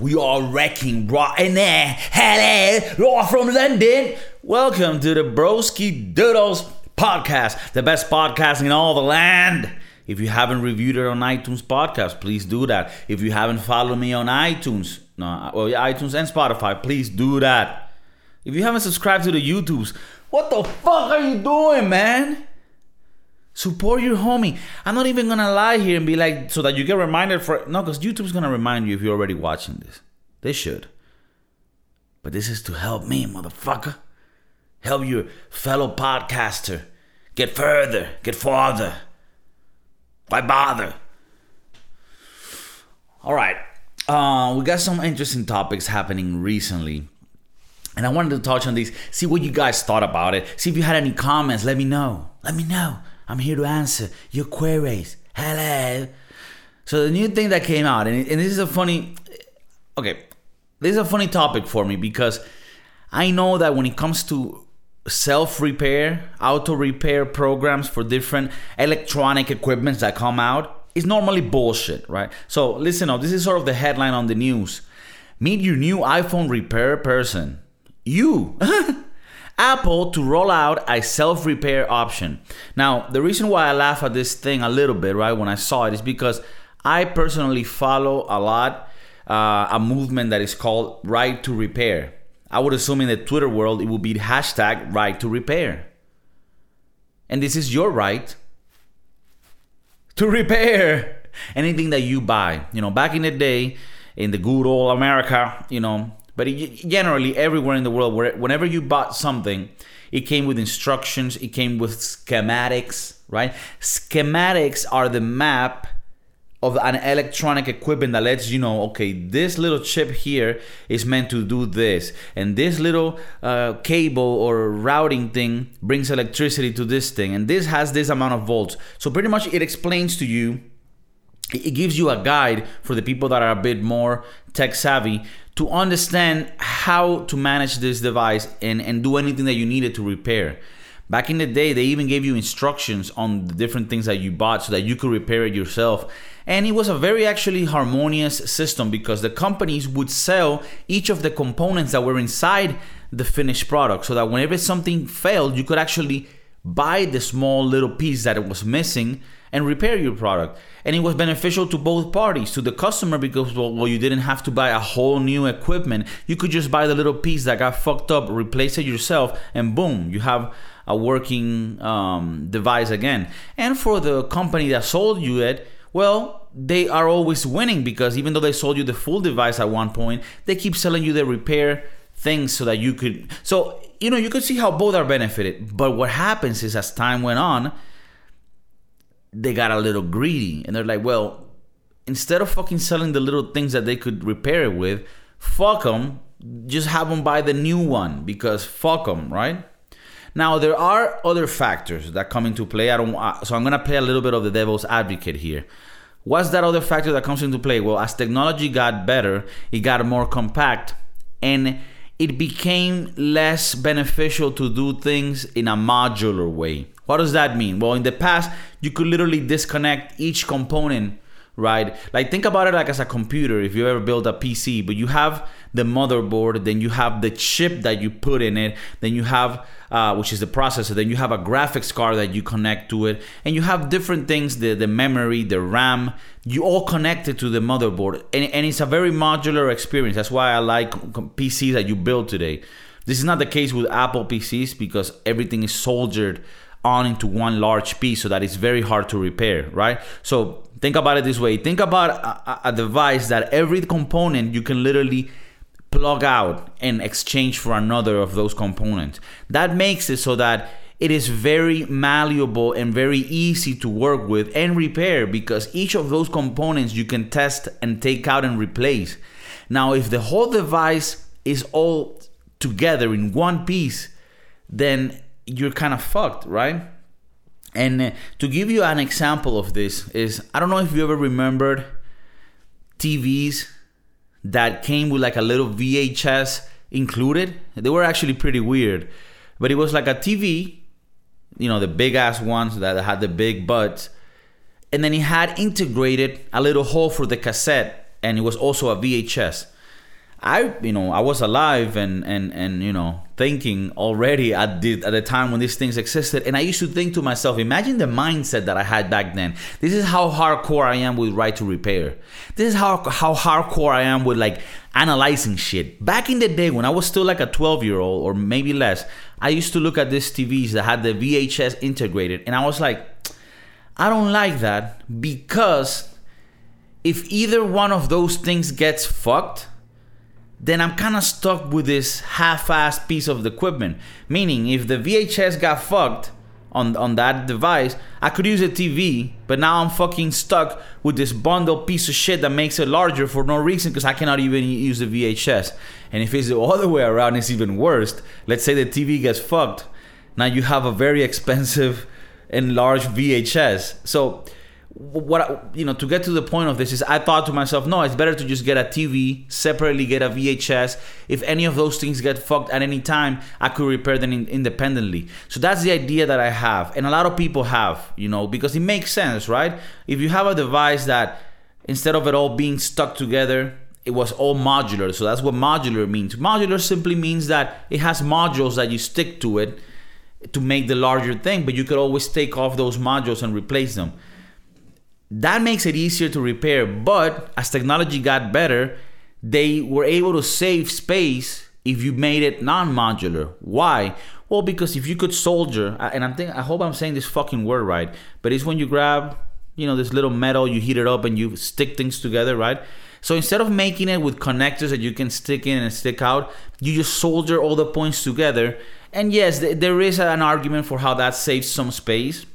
we are wrecking right now. Hello, right from London. Welcome to the Broski Doodles podcast, the best podcasting in all the land. If you haven't reviewed it on iTunes podcast, please do that. If you haven't followed me on iTunes, no, uh, well, iTunes and Spotify, please do that. If you haven't subscribed to the YouTubes, what the fuck are you doing, man? Support your homie. I'm not even gonna lie here and be like, so that you get reminded for no, because YouTube's gonna remind you if you're already watching this. They should. But this is to help me, motherfucker. Help your fellow podcaster get further, get farther. Why bother? All right. Uh, we got some interesting topics happening recently. And I wanted to touch on these, see what you guys thought about it. See if you had any comments. Let me know. Let me know. I'm here to answer your queries. Hello. So the new thing that came out, and, and this is a funny, okay, this is a funny topic for me because I know that when it comes to self repair, auto repair programs for different electronic equipments that come out, it's normally bullshit, right? So listen up. This is sort of the headline on the news. Meet your new iPhone repair person. You. Apple to roll out a self repair option. Now, the reason why I laugh at this thing a little bit, right, when I saw it is because I personally follow a lot uh, a movement that is called Right to Repair. I would assume in the Twitter world it would be hashtag Right to Repair. And this is your right to repair anything that you buy. You know, back in the day, in the good old America, you know, but it, generally everywhere in the world, where whenever you bought something, it came with instructions, it came with schematics, right? Schematics are the map of an electronic equipment that lets you know okay this little chip here is meant to do this. And this little uh, cable or routing thing brings electricity to this thing. And this has this amount of volts. So pretty much it explains to you it gives you a guide for the people that are a bit more tech savvy to understand how to manage this device and, and do anything that you needed to repair. Back in the day, they even gave you instructions on the different things that you bought so that you could repair it yourself. And it was a very actually harmonious system because the companies would sell each of the components that were inside the finished product so that whenever something failed, you could actually buy the small little piece that it was missing and repair your product. And it was beneficial to both parties, to the customer because well, well, you didn't have to buy a whole new equipment. You could just buy the little piece that got fucked up, replace it yourself, and boom, you have a working um, device again. And for the company that sold you it, well, they are always winning because even though they sold you the full device at one point, they keep selling you the repair things so that you could. So, you know, you could see how both are benefited. But what happens is as time went on, they got a little greedy and they're like, well, instead of fucking selling the little things that they could repair it with, fuck them, just have them buy the new one because fuck them, right? Now there are other factors that come into play. I don't, uh, so I'm gonna play a little bit of the devil's advocate here. What's that other factor that comes into play? Well, as technology got better, it got more compact, and it became less beneficial to do things in a modular way. What does that mean? Well, in the past, you could literally disconnect each component, right? Like think about it like as a computer. If you ever build a PC, but you have the motherboard, then you have the chip that you put in it, then you have uh, which is the processor, then you have a graphics card that you connect to it, and you have different things, the the memory, the RAM, you all connected to the motherboard, and, and it's a very modular experience. That's why I like PCs that you build today. This is not the case with Apple PCs because everything is soldered on into one large piece so that it's very hard to repair, right? So think about it this way think about a, a device that every component you can literally plug out and exchange for another of those components. That makes it so that it is very malleable and very easy to work with and repair because each of those components you can test and take out and replace. Now, if the whole device is all together in one piece, then you're kind of fucked, right? And uh, to give you an example of this is I don't know if you ever remembered TVs that came with like a little VHS included. They were actually pretty weird, but it was like a TV, you know, the big ass ones that had the big butts, and then it had integrated a little hole for the cassette, and it was also a VHS. I you know I was alive and and and you know thinking already at the at the time when these things existed. And I used to think to myself imagine the mindset that I had back then. This is how hardcore I am with right to repair. This is how how hardcore I am with like analyzing shit. Back in the day when I was still like a 12 year old or maybe less I used to look at these TVs that had the VHS integrated. And I was like I don't like that because if either one of those things gets fucked then I'm kind of stuck with this half-assed piece of equipment. Meaning, if the VHS got fucked on on that device, I could use a TV, but now I'm fucking stuck with this bundled piece of shit that makes it larger for no reason because I cannot even use the VHS. And if it's the other way around, it's even worse. Let's say the TV gets fucked. Now you have a very expensive and large VHS. So what you know to get to the point of this is i thought to myself no it's better to just get a tv separately get a vhs if any of those things get fucked at any time i could repair them in, independently. So that's the idea that i have and a lot of people have you know because it makes sense right? If you have a device that instead of it all being stuck together it was all modular. So that's what modular means. Modular simply means that it has modules that you stick to it to make the larger thing but you could always take off those modules and replace them that makes it easier to repair. But as technology got better, they were able to save space if you made it non-modular. Why? Well, because if you could solder, and I'm thinking, I hope I'm saying this fucking word right, but it's when you grab, you know, this little metal, you heat it up, and you stick things together, right? So instead of making it with connectors that you can stick in and stick out, you just solder all the points together. And yes, there is an argument for how that saves some space,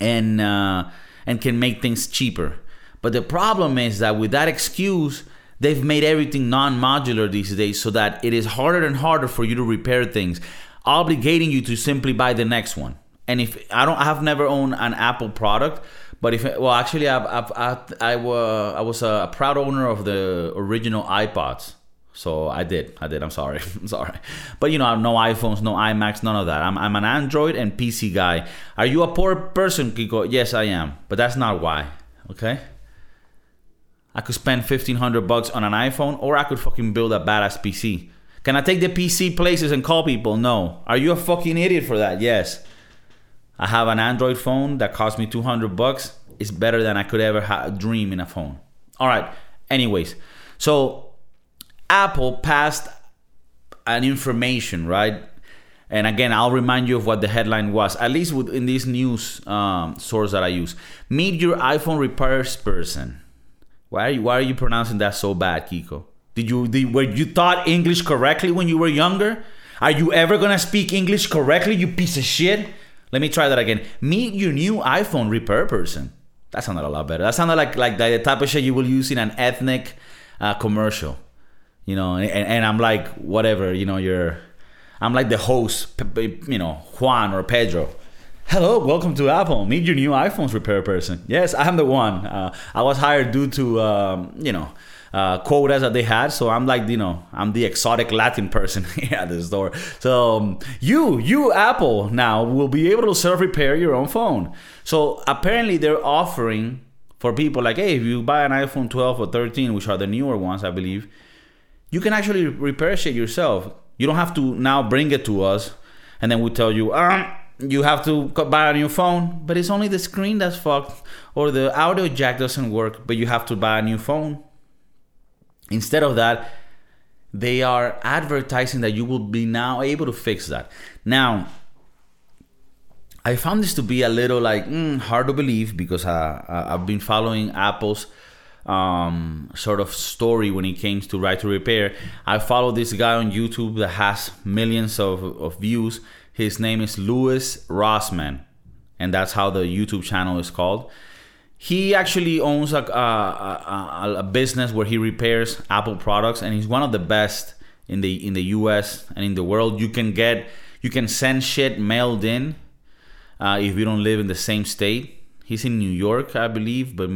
and. Uh, and can make things cheaper. But the problem is that with that excuse, they've made everything non modular these days so that it is harder and harder for you to repair things, obligating you to simply buy the next one. And if I don't, I have never owned an Apple product, but if well, actually, I I I, I, I was a proud owner of the original iPods. So I did. I did. I'm sorry. I'm sorry. But you know, no iPhones, no iMacs, none of that. I'm, I'm an Android and PC guy. Are you a poor person, Kiko? Yes, I am. But that's not why. Okay? I could spend 1500 bucks on an iPhone or I could fucking build a badass PC. Can I take the PC places and call people? No. Are you a fucking idiot for that? Yes. I have an Android phone that cost me 200 bucks. It's better than I could ever ha- dream in a phone. All right. Anyways, so Apple passed an information, right? And again, I'll remind you of what the headline was, at least in this news um, source that I use. Meet your iPhone repairs person. Why are you, why are you pronouncing that so bad, Kiko? Did you did, were you taught English correctly when you were younger? Are you ever gonna speak English correctly, you piece of shit? Let me try that again. Meet your new iPhone repair person. That sounded a lot better. That sounded like like the type of shit you will use in an ethnic uh, commercial you know, and, and I'm like, whatever, you know, you're, I'm like the host, you know, Juan or Pedro. Hello, welcome to Apple. Meet your new iPhones repair person. Yes, I'm the one. Uh, I was hired due to, um, you know, uh, quotas that they had. So I'm like, you know, I'm the exotic Latin person here at the store. So um, you, you Apple now will be able to self repair your own phone. So apparently they're offering for people like, hey, if you buy an iPhone 12 or 13, which are the newer ones, I believe, you can actually repair shit yourself. You don't have to now bring it to us and then we tell you, um, you have to buy a new phone, but it's only the screen that's fucked or the audio jack doesn't work, but you have to buy a new phone. Instead of that, they are advertising that you will be now able to fix that. Now, I found this to be a little like mm, hard to believe because uh, I've been following Apple's um, sort of story when it came to right to repair. I follow this guy on YouTube that has millions of, of views. His name is Louis Rossmann, and that's how the YouTube channel is called. He actually owns a, a, a, a business where he repairs Apple products, and he's one of the best in the in the U.S. and in the world. You can get you can send shit mailed in uh, if you don't live in the same state. He's in New York, I believe, but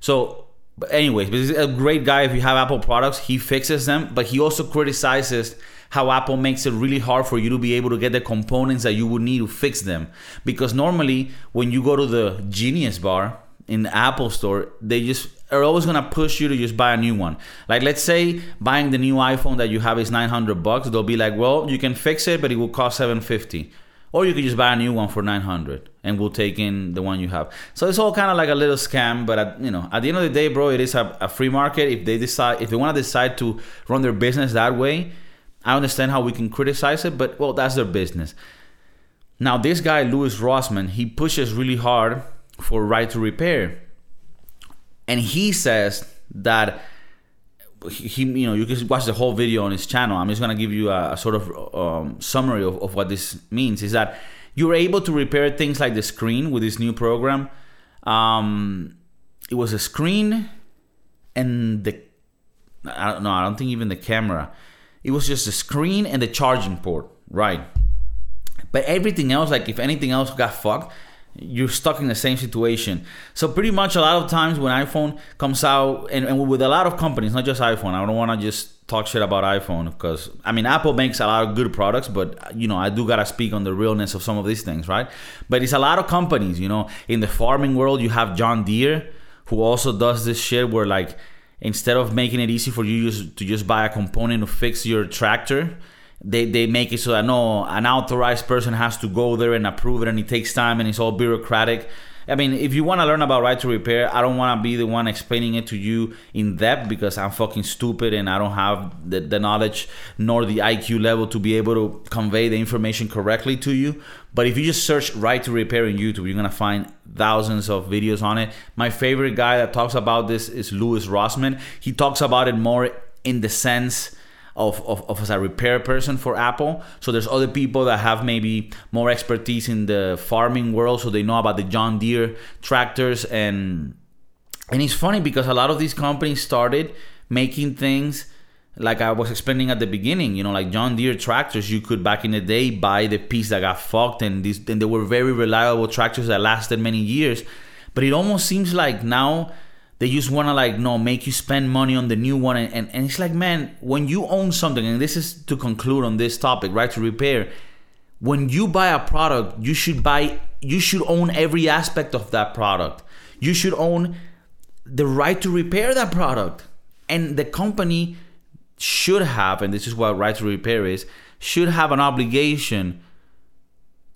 so but anyways, but he's a great guy. If you have Apple products, he fixes them, but he also criticizes how Apple makes it really hard for you to be able to get the components that you would need to fix them. Because normally, when you go to the Genius Bar in the Apple Store, they just are always gonna push you to just buy a new one. Like let's say buying the new iPhone that you have is 900 bucks, they'll be like, well, you can fix it, but it will cost 750. Or you could just buy a new one for 900 and we'll take in the one you have. So it's all kind of like a little scam, but at, you know, at the end of the day, bro, it is a, a free market. If they decide, if they want to decide to run their business that way, I understand how we can criticize it, but well, that's their business. Now, this guy, Louis Rossmann, he pushes really hard for right to repair. And he says that he, you know, you can watch the whole video on his channel. I'm just gonna give you a, a sort of um, summary of, of what this means. Is that you're able to repair things like the screen with this new program. Um, it was a screen and the I don't know. I don't think even the camera. It was just the screen and the charging port, right? But everything else, like if anything else got fucked, you're stuck in the same situation. So pretty much a lot of times when iPhone comes out, and, and with a lot of companies, not just iPhone, I don't want to just talk shit about iPhone because I mean Apple makes a lot of good products, but you know I do gotta speak on the realness of some of these things, right? But it's a lot of companies, you know. In the farming world, you have John Deere, who also does this shit where like instead of making it easy for you to just buy a component to fix your tractor they, they make it so that no an authorized person has to go there and approve it and it takes time and it's all bureaucratic. I mean if you want to learn about right to repair i don't want to be the one explaining it to you in depth because i'm fucking stupid and i don't have the, the knowledge nor the iq level to be able to convey the information correctly to you. But if you just search right to repair in youtube you're gonna find thousands of videos on it. My favorite guy that talks about this is louis rossmann he talks about it more in the sense of, of, of as a repair person for Apple. So there's other people that have maybe more expertise in the farming world, so they know about the John Deere tractors and and it's funny because a lot of these companies started making things like I was explaining at the beginning, you know, like John Deere tractors, you could back in the day buy the piece that got fucked, and these and they were very reliable tractors that lasted many years. But it almost seems like now they just want to like no make you spend money on the new one and, and, and it's like man when you own something and this is to conclude on this topic right to repair when you buy a product you should buy you should own every aspect of that product. You should own the right to repair that product. And the company should have and this is what right to repair is should have an obligation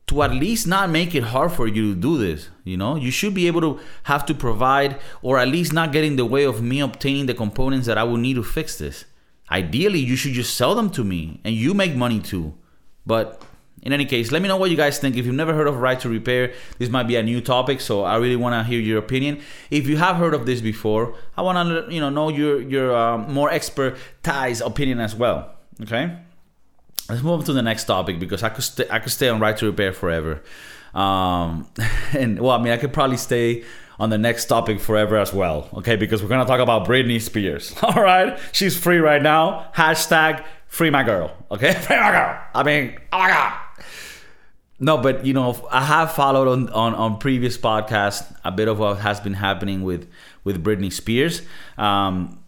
to at least not make it hard for you to do this. You know, you should be able to have to provide or at least not get in the way of me obtaining the components that I will need to fix this. Ideally, you should just sell them to me and you make money too. But in any case, let me know what you guys think. If you've never heard of right to repair, this might be a new topic, so I really want to hear your opinion. If you have heard of this before, I want to you know know your your um, more expertise opinion as well. Okay. Let's move on to the next topic because I could st- I could stay on right to repair forever, um, and well, I mean I could probably stay on the next topic forever as well. Okay, because we're gonna talk about Britney Spears. All right, she's free right now. Hashtag free my girl. Okay, free my girl. I mean, oh my god. No, but you know, I have followed on, on, on previous podcasts a bit of what has been happening with with Britney Spears, um,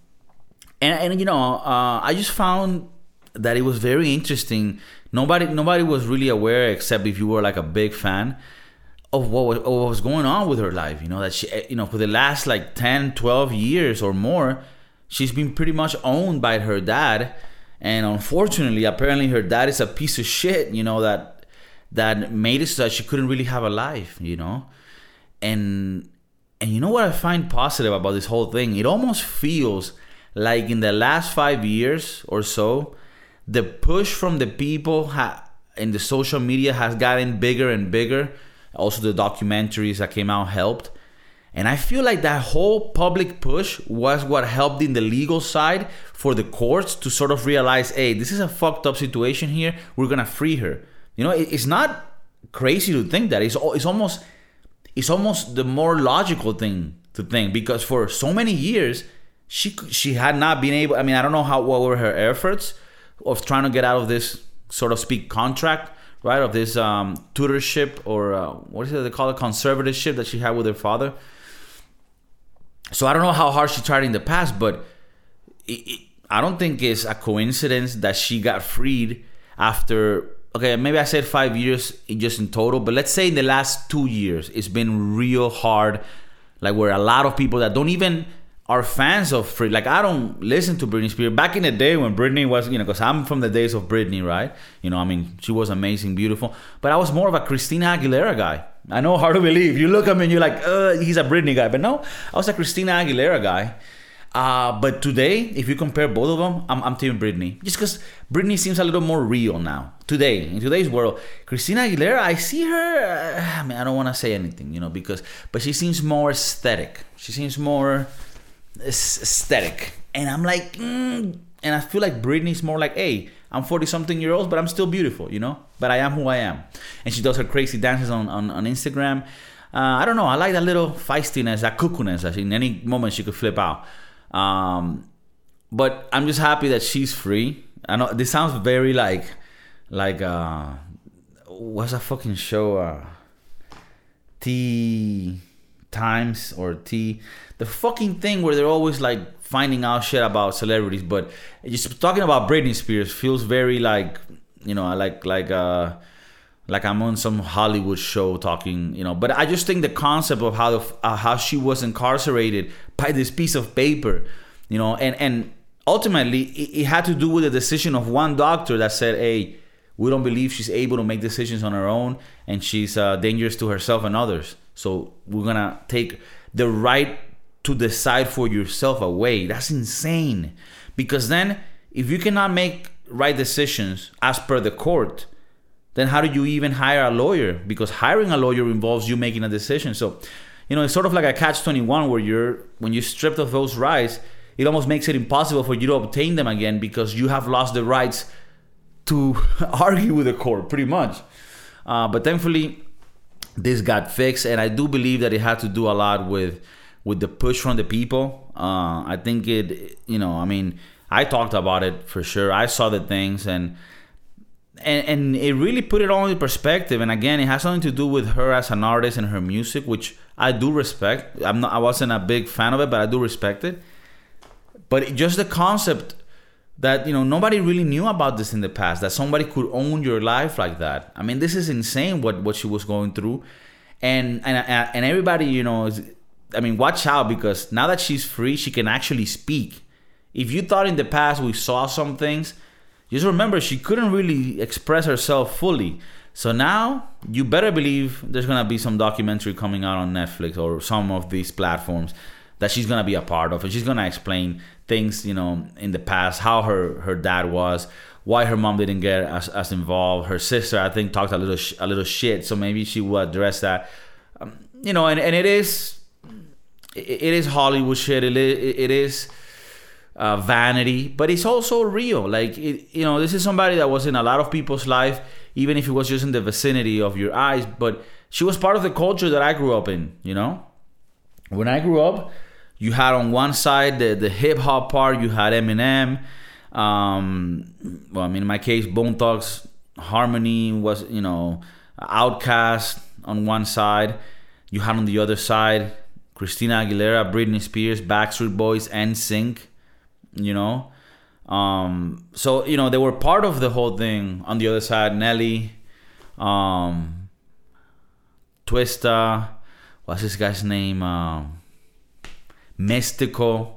and and you know, uh, I just found that it was very interesting. Nobody nobody was really aware except if you were like a big fan of what was, of what was going on with her life. You know that she eh, you know for the last like 10, 12 years or more, she's been pretty much owned by her dad. And unfortunately, apparently her dad is a piece of shit, you know, that that made it so that she couldn't really have a life, you know? And and you know what I find positive about this whole thing? It almost feels like in the last five years or so, the push from the people ha- in the social media has gotten bigger and bigger. Also, the documentaries that came out helped. And I feel like that whole public push was what helped in the legal side for the courts to sort of realize, hey, this is a fucked up situation here. We're gonna free her. You know, it's not crazy to think that. It's it's almost it's almost the more logical thing to think because for so many years she she had not been able. I mean, I don't know how what were her efforts of trying to get out of this sort of speak contract right of this um, tutorship or uh, what is it they call it? Conservatorship that she had with her father. So i don't know how hard she tried in the past but it, it, i don't think it's a coincidence that she got freed after okay maybe i said five years just in total but let's say in the last two years it's been real hard. Like where a lot of people that don't even are fans of free. Like I don't listen to Britney Spears. Back in the day when Britney was, you know, because I'm from the days of Britney, right? You know, I mean, she was amazing, beautiful. But I was more of a Christina Aguilera guy. I know hard to believe. You look at me and you're like, uh, he's a Britney guy. But no, I was a Christina Aguilera guy. Uh, but today, if you compare both of them, I'm, I'm Team Britney. Just because Britney seems a little more real now. Today, in today's world, Christina Aguilera, I see her. Uh, I mean, I don't want to say anything, you know, because, but she seems more aesthetic. She seems more aesthetic. And I'm like, mm, and I feel like Britney's more like, hey, I'm 40 something year old, but I'm still beautiful, you know? But I am who I am. And she does her crazy dances on, on, on Instagram. Uh, I don't know. I like that little feistiness, that cuckoo-ness. In any moment she could flip out. Um, but I'm just happy that she's free. I know this sounds very like, like uh, what's that fucking show? Uh, T Times or T the fucking thing where they're always like finding out shit about celebrities, but just talking about Britney Spears feels very like you know like like uh like I'm on some Hollywood show talking, you know. But I just think the concept of how the, uh, how she was incarcerated by this piece of paper, you know, and and ultimately it, it, had to do with the decision of one doctor that said, "Hey, we don't believe she's able to make decisions on her own, and she's uh, dangerous to herself and others. So we're gonna take the right to decide for yourself away. That's insane. Because then, if you cannot make right decisions as per the court, then how do you even hire a lawyer? Because hiring a lawyer involves you making a decision. So, you know, it's sort of like a catch 21 where you're, when you're stripped of those rights, it almost makes it impossible for you to obtain them again because you have lost the rights to argue with the court, pretty much. Uh, but thankfully, this got fixed, and I do believe that it had to do a lot with with the push from the people. Uh, I think it, you know, I mean, I talked about it for sure. I saw the things and. And, and it really put it all in perspective. And again, it has something to do with her as an artist and her music, which I do respect. I'm not, I wasn't a big fan of it, but I do respect it. But just the concept that you know nobody really knew about this in the past that somebody could own your life like that i mean this is insane what what she was going through and and uh, and everybody you know is I mean, watch out because now that she's free, she can actually speak. If you thought in the past we saw some things, just remember she couldn't really express herself fully. So now you better believe there's gonna be some documentary coming out on Netflix or some of these platforms that she's gonna be a part of, and she's gonna explain things, you know, in the past, how her her dad was, why her mom didn't get as, as involved. Her sister, I think, talked a little sh- a little shit, so maybe she will address that. Um, you know, and, and it is it is Hollywood shit. It it is uh, vanity, but it's also real. Like it, you know, this is somebody that was in a lot of people's life, even if it was just in the vicinity of your eyes. But she was part of the culture that I grew up in. You know, when I grew up, you had on one side the the hip hop part. You had Eminem. Um, well, I mean, in my case, Bone Thugs Harmony was you know OutKast on one side. You had on the other side Christina Aguilera, Britney Spears, Backstreet Boys, NSYNC, you know. Um, so you know they were part of the whole thing. On the other side, Nelly, um, Twista, what's this guy's name? Um, Mystikal.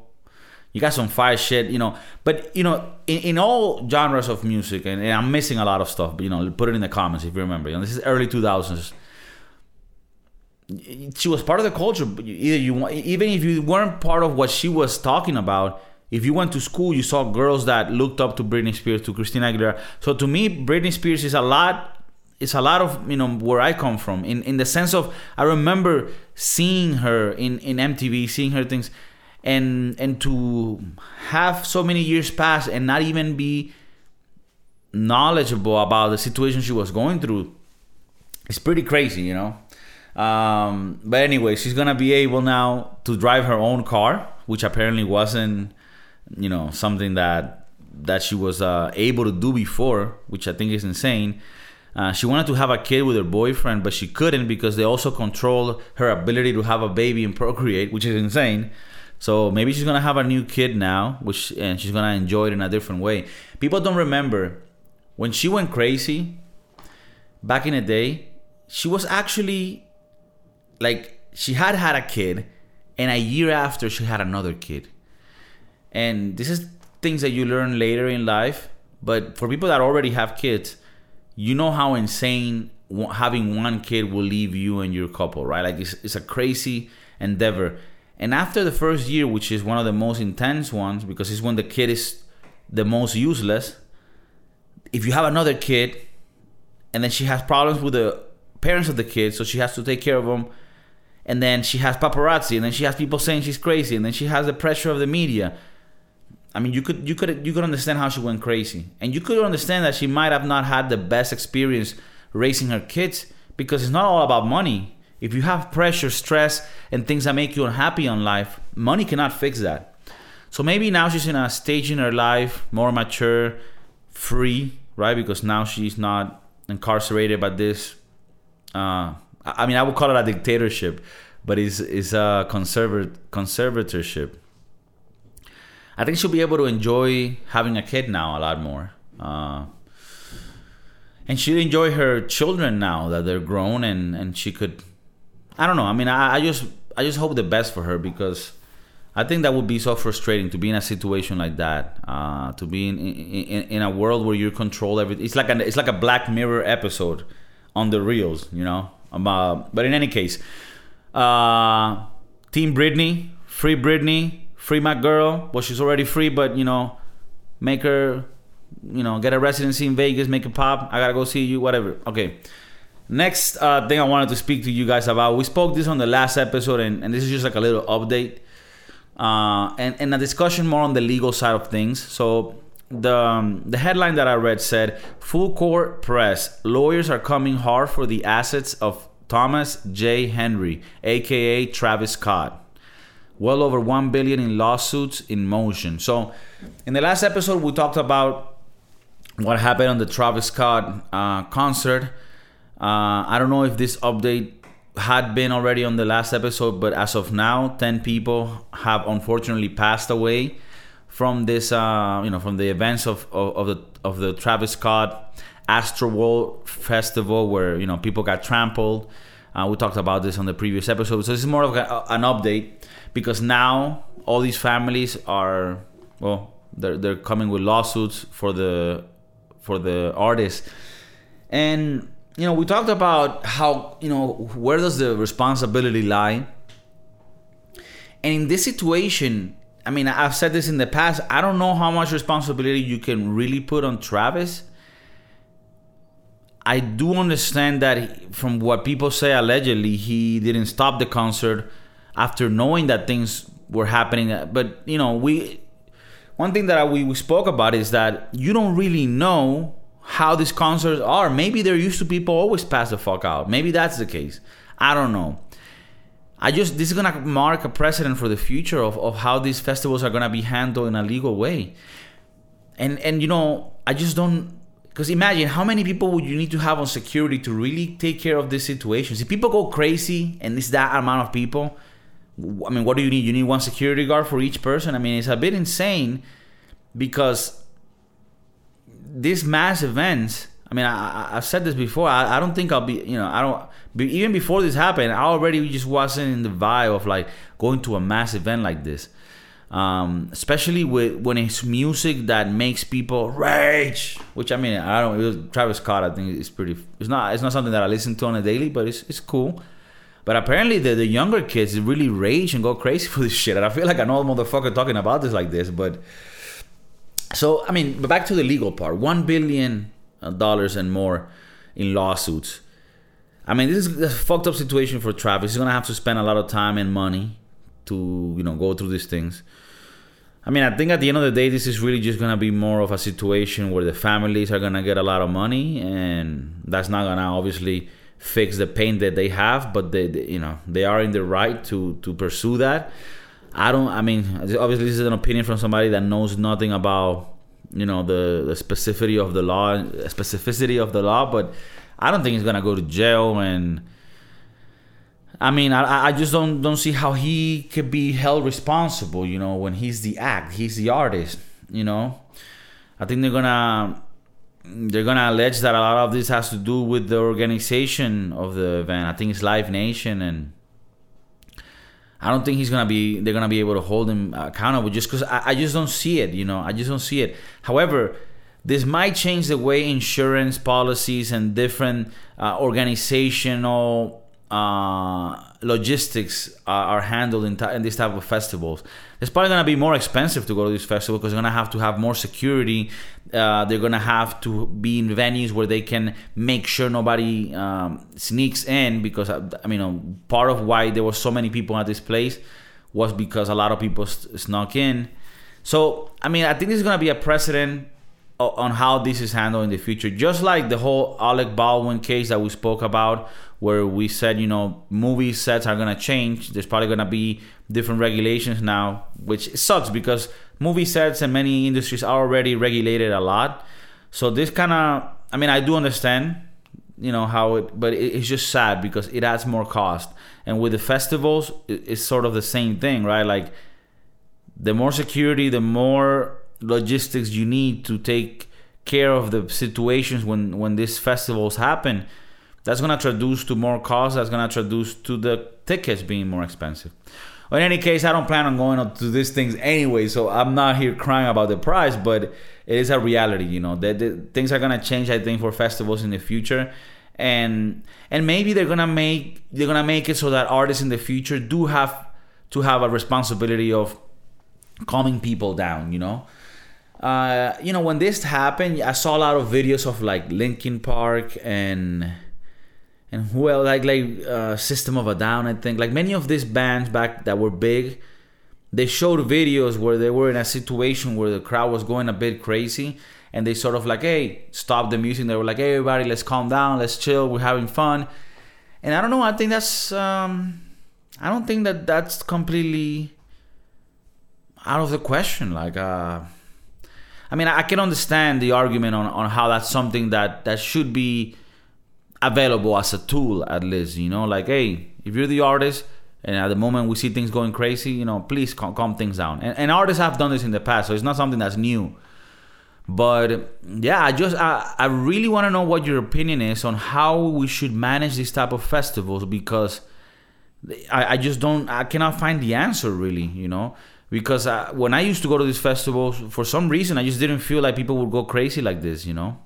You got some fire shit, you know. But you know, in, in all genres of music, and, and, I'm missing a lot of stuff. But you know, put it in the comments if you remember. You know, this is early 2000s she was part of the culture. Either you even if you weren't part of what she was talking about, if you went to school, you saw girls that looked up to Britney Spears, to Christina Aguilera. So to me, Britney Spears is a lot. It's a lot of you know where I come from in in the sense of I remember seeing her in in MTV, seeing her things, and and to have so many years pass and not even be knowledgeable about the situation she was going through. It's pretty crazy, you know. Um, but anyway, she's gonna be able now to drive her own car, which apparently wasn't, you know, something that that she was uh, able to do before, which I think is insane. Uh, she wanted to have a kid with her boyfriend, but she couldn't because they also control her ability to have a baby and procreate, which is insane. So maybe she's gonna have a new kid now, which and she's gonna enjoy it in a different way. People don't remember when she went crazy back in the day. She was actually like she had had a kid and a year after she had another kid. And this is things that you learn later in life. But for people that already have kids, you know how insane having one kid will leave you and your couple, right? Like it's, it's a crazy endeavor. And after the first year, which is one of the most intense ones because it's when the kid is the most useless, if you have another kid and then she has problems with the parents of the kid, so she has to take care of them, and then she has paparazzi, and then she has people saying she's crazy, and then she has the pressure of the media. I mean, you could you could you could understand how she went crazy, and you could understand that she might have not had the best experience raising her kids because it's not all about money. If you have pressure, stress, and things that make you unhappy in life, money cannot fix that. So maybe now she's in a stage in her life, more mature, free, right? Because now she's not incarcerated by this. Uh, I mean, I would call it a dictatorship, but it's, it's a conservat- conservatorship. I think she'll be able to enjoy having a kid now a lot more. Uh, and she'll enjoy her children now that they're grown and, and she could I don't know. I mean, I, I just I just hope the best for her because I think that would be so frustrating to be in a situation like that. Uh, to be in, in, in a world where you control everything. It's like a it's like a Black Mirror episode on the reels, you know. Um, but in any case, uh, Team Britney, free Britney, free my girl. Well, she's already free, but you know, make her, you know, get a residency in Vegas, make it pop. I gotta go see you, whatever. Okay. Next uh, thing I wanted to speak to you guys about, we spoke this on the last episode, and, and this is just like a little update uh, and, and a discussion more on the legal side of things. So the um, the headline that I read said, "Full court press: Lawyers are coming hard for the assets of Thomas J. Henry, aka Travis Scott. Well over one billion in lawsuits in motion." So, in the last episode, we talked about what happened on the Travis Scott uh, concert uh, I don't know if this update had been already on the last episode, but as of now, 10 people have unfortunately passed away from this, uh, you know, from the events of, of, of, the of the Travis Scott Astroworld Festival, where you know people got trampled. Uh, we talked about this on the previous episode, so this is more of a, an update because now all these families are well, they're they're coming with lawsuits for the for the artists, and you know, we talked about how, you know, where does the responsibility lie? And in this situation, I mean, I've said this in the past, I don't know how much responsibility you can really put on Travis. I do understand that from what people say, allegedly, he didn't stop the concert after knowing that things were happening. Uh, but, you know, we, one thing that we, we spoke about is that you don't really know how these concerts are. Maybe they're used to people always pass the fuck out. Maybe that's the case. I don't know. I just this is gonna mark a precedent for the future of, of how these festivals are gonna be handled in a legal way. And and you know, I just don't because imagine how many people would you need to have on security to really take care of these situations. If people go crazy and it's that amount of people, I mean, what do you need? You need one security guard for each person. I mean, it's a bit insane because these mass events. I mean, I, have said this before. I, I don't think I'll be, you know, I don't. Even before this happened, I already just wasn't in the vibe of like going to a mass event like this. Um, especially with when it's music that makes people rage. Which I mean, I don't. Was Travis Scott. I think it's pretty. It's not. It's not something that I listen to on a daily, but it's it's cool. But apparently, the, the younger kids really rage and go crazy for this shit. And I feel like an old motherfucker talking about this like this, but so I mean, back to the legal part. One billion dollars and more in lawsuits. I mean, this is a fucked up situation for Travis. He's gonna have to spend a lot of time and money to you know go through these things. I mean, I think at the end of the day, this is really just gonna be more of a situation where the families are gonna get a lot of money, and that's not gonna obviously fix the pain that they have. But they, they you know, they are in the right to to pursue that. I don't. I mean, obviously, this is an opinion from somebody that knows nothing about you know the the specificity of the law, specificity of the law. But I don't think he's gonna go to jail. And I mean, I I just don't don't see how he could be held responsible. You know, when he's the act, he's the artist. You know, I think they're gonna they're gonna allege that a lot of this has to do with the organization of the event. I think it's Live Nation and I don't think he's gonna be. They're gonna be able to hold him accountable just because I, I just don't see it. You know, I just don't see it. However, this might change the way insurance policies and different uh, organizational uh, logistics are, are handled in, t- in type of festivals. It's probably gonna be more expensive to go to this festival because they're gonna have to have more security. Uh, they're gonna have to be in venues where they can make sure nobody um, sneaks in. Because uh, I mean, part of why there were so many people at this place was because a lot of people st- snuck in. So I mean, I think this is gonna be a precedent on how this is handled in the future. Just like the whole Alec Baldwin case that we spoke about, where we said, you know, movie sets are gonna change. There's probably gonna be different regulations now, which sucks because movie sets and many industries are already regulated a lot. So this kind of, I mean, I do understand, you know, how it, but it's just sad because it adds more cost. And with the festivals, it's sort of the same thing, right? Like, the more security, the more logistics you need to take care of the situations when when these festivals happen that's going to introduce to more costs that's going to introduce to the tickets being more expensive in any case i don't plan on going to these things anyway so i'm not here crying about the price but it is a reality you know. That things are going to change i think for festivals in the future. And and maybe they're going to make they're to make it so that artists in the future do have to have a responsibility of calming people down you know? Uh, you know, when this happened, I saw a lot of videos of like Linkin Park and and who else, like like uh, System of a Down. I think like many of these bands back that were big, they showed videos where they were in a situation where the crowd was going a bit crazy, and they sort of like, hey, stop the music. They were like, hey, everybody, let's calm down, let's chill, we're having fun. And I don't know. I think that's um, I don't think that that's completely out of the question. Like uh I mean, I can understand the argument on, on how that's something that, that should be available as a tool, at least. You know, like, hey, if you're the artist and at the moment we see things going crazy, you know, please calm, calm things down. And, and artists have done this in the past, so it's not something that's new. But yeah, I just I, I really want to know what your opinion is on how we should manage these type of festivals because I, I just don't I cannot find the answer really, you know because I, when I used to go to these festivals, for some reason, I just didn't feel like people would go crazy like this, you know.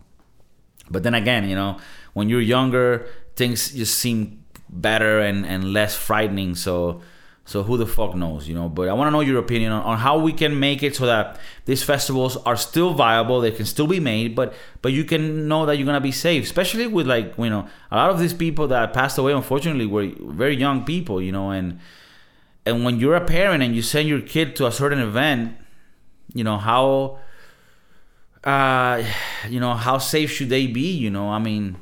But then again, you know, when you're younger, things just seem better and, and less frightening. So, so who the fuck knows, you know? But I want to know your opinion on, on how we can make it so that these festivals are still viable. They can still be made, but but you can know that you're gonna be safe. Especially with like you know a lot of these people that passed away, unfortunately, were very young people, you know, and and when you're a parent and you send your kid to a certain event you know how uh you know how safe should they be you know? I mean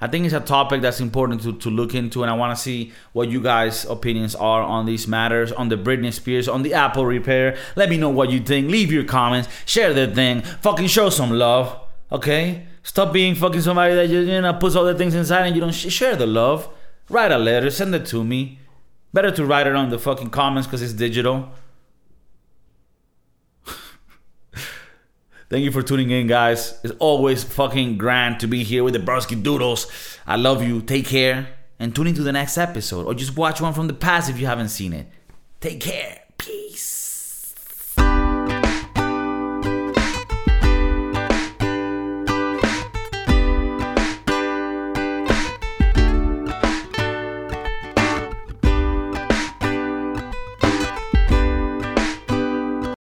i think it's a topic that's important to, to look into and i want to see what you guys opinions are on these matters on the britney spears on the apple repair. Let me know what you think. Leave your comments. Share the thing. Fucking show some love okay? Stop being fucking somebody that just you know puts all the things inside and you don't sh- share the love. Write a letter. Send it to me. Better to write it on the fucking comments because it's digital. Thank you for tuning in, guys. It's always fucking grand to be here with the Broski Doodles. I love you. Take care. And tune into the next episode. Or just watch one from the past if you haven't seen it. Take care.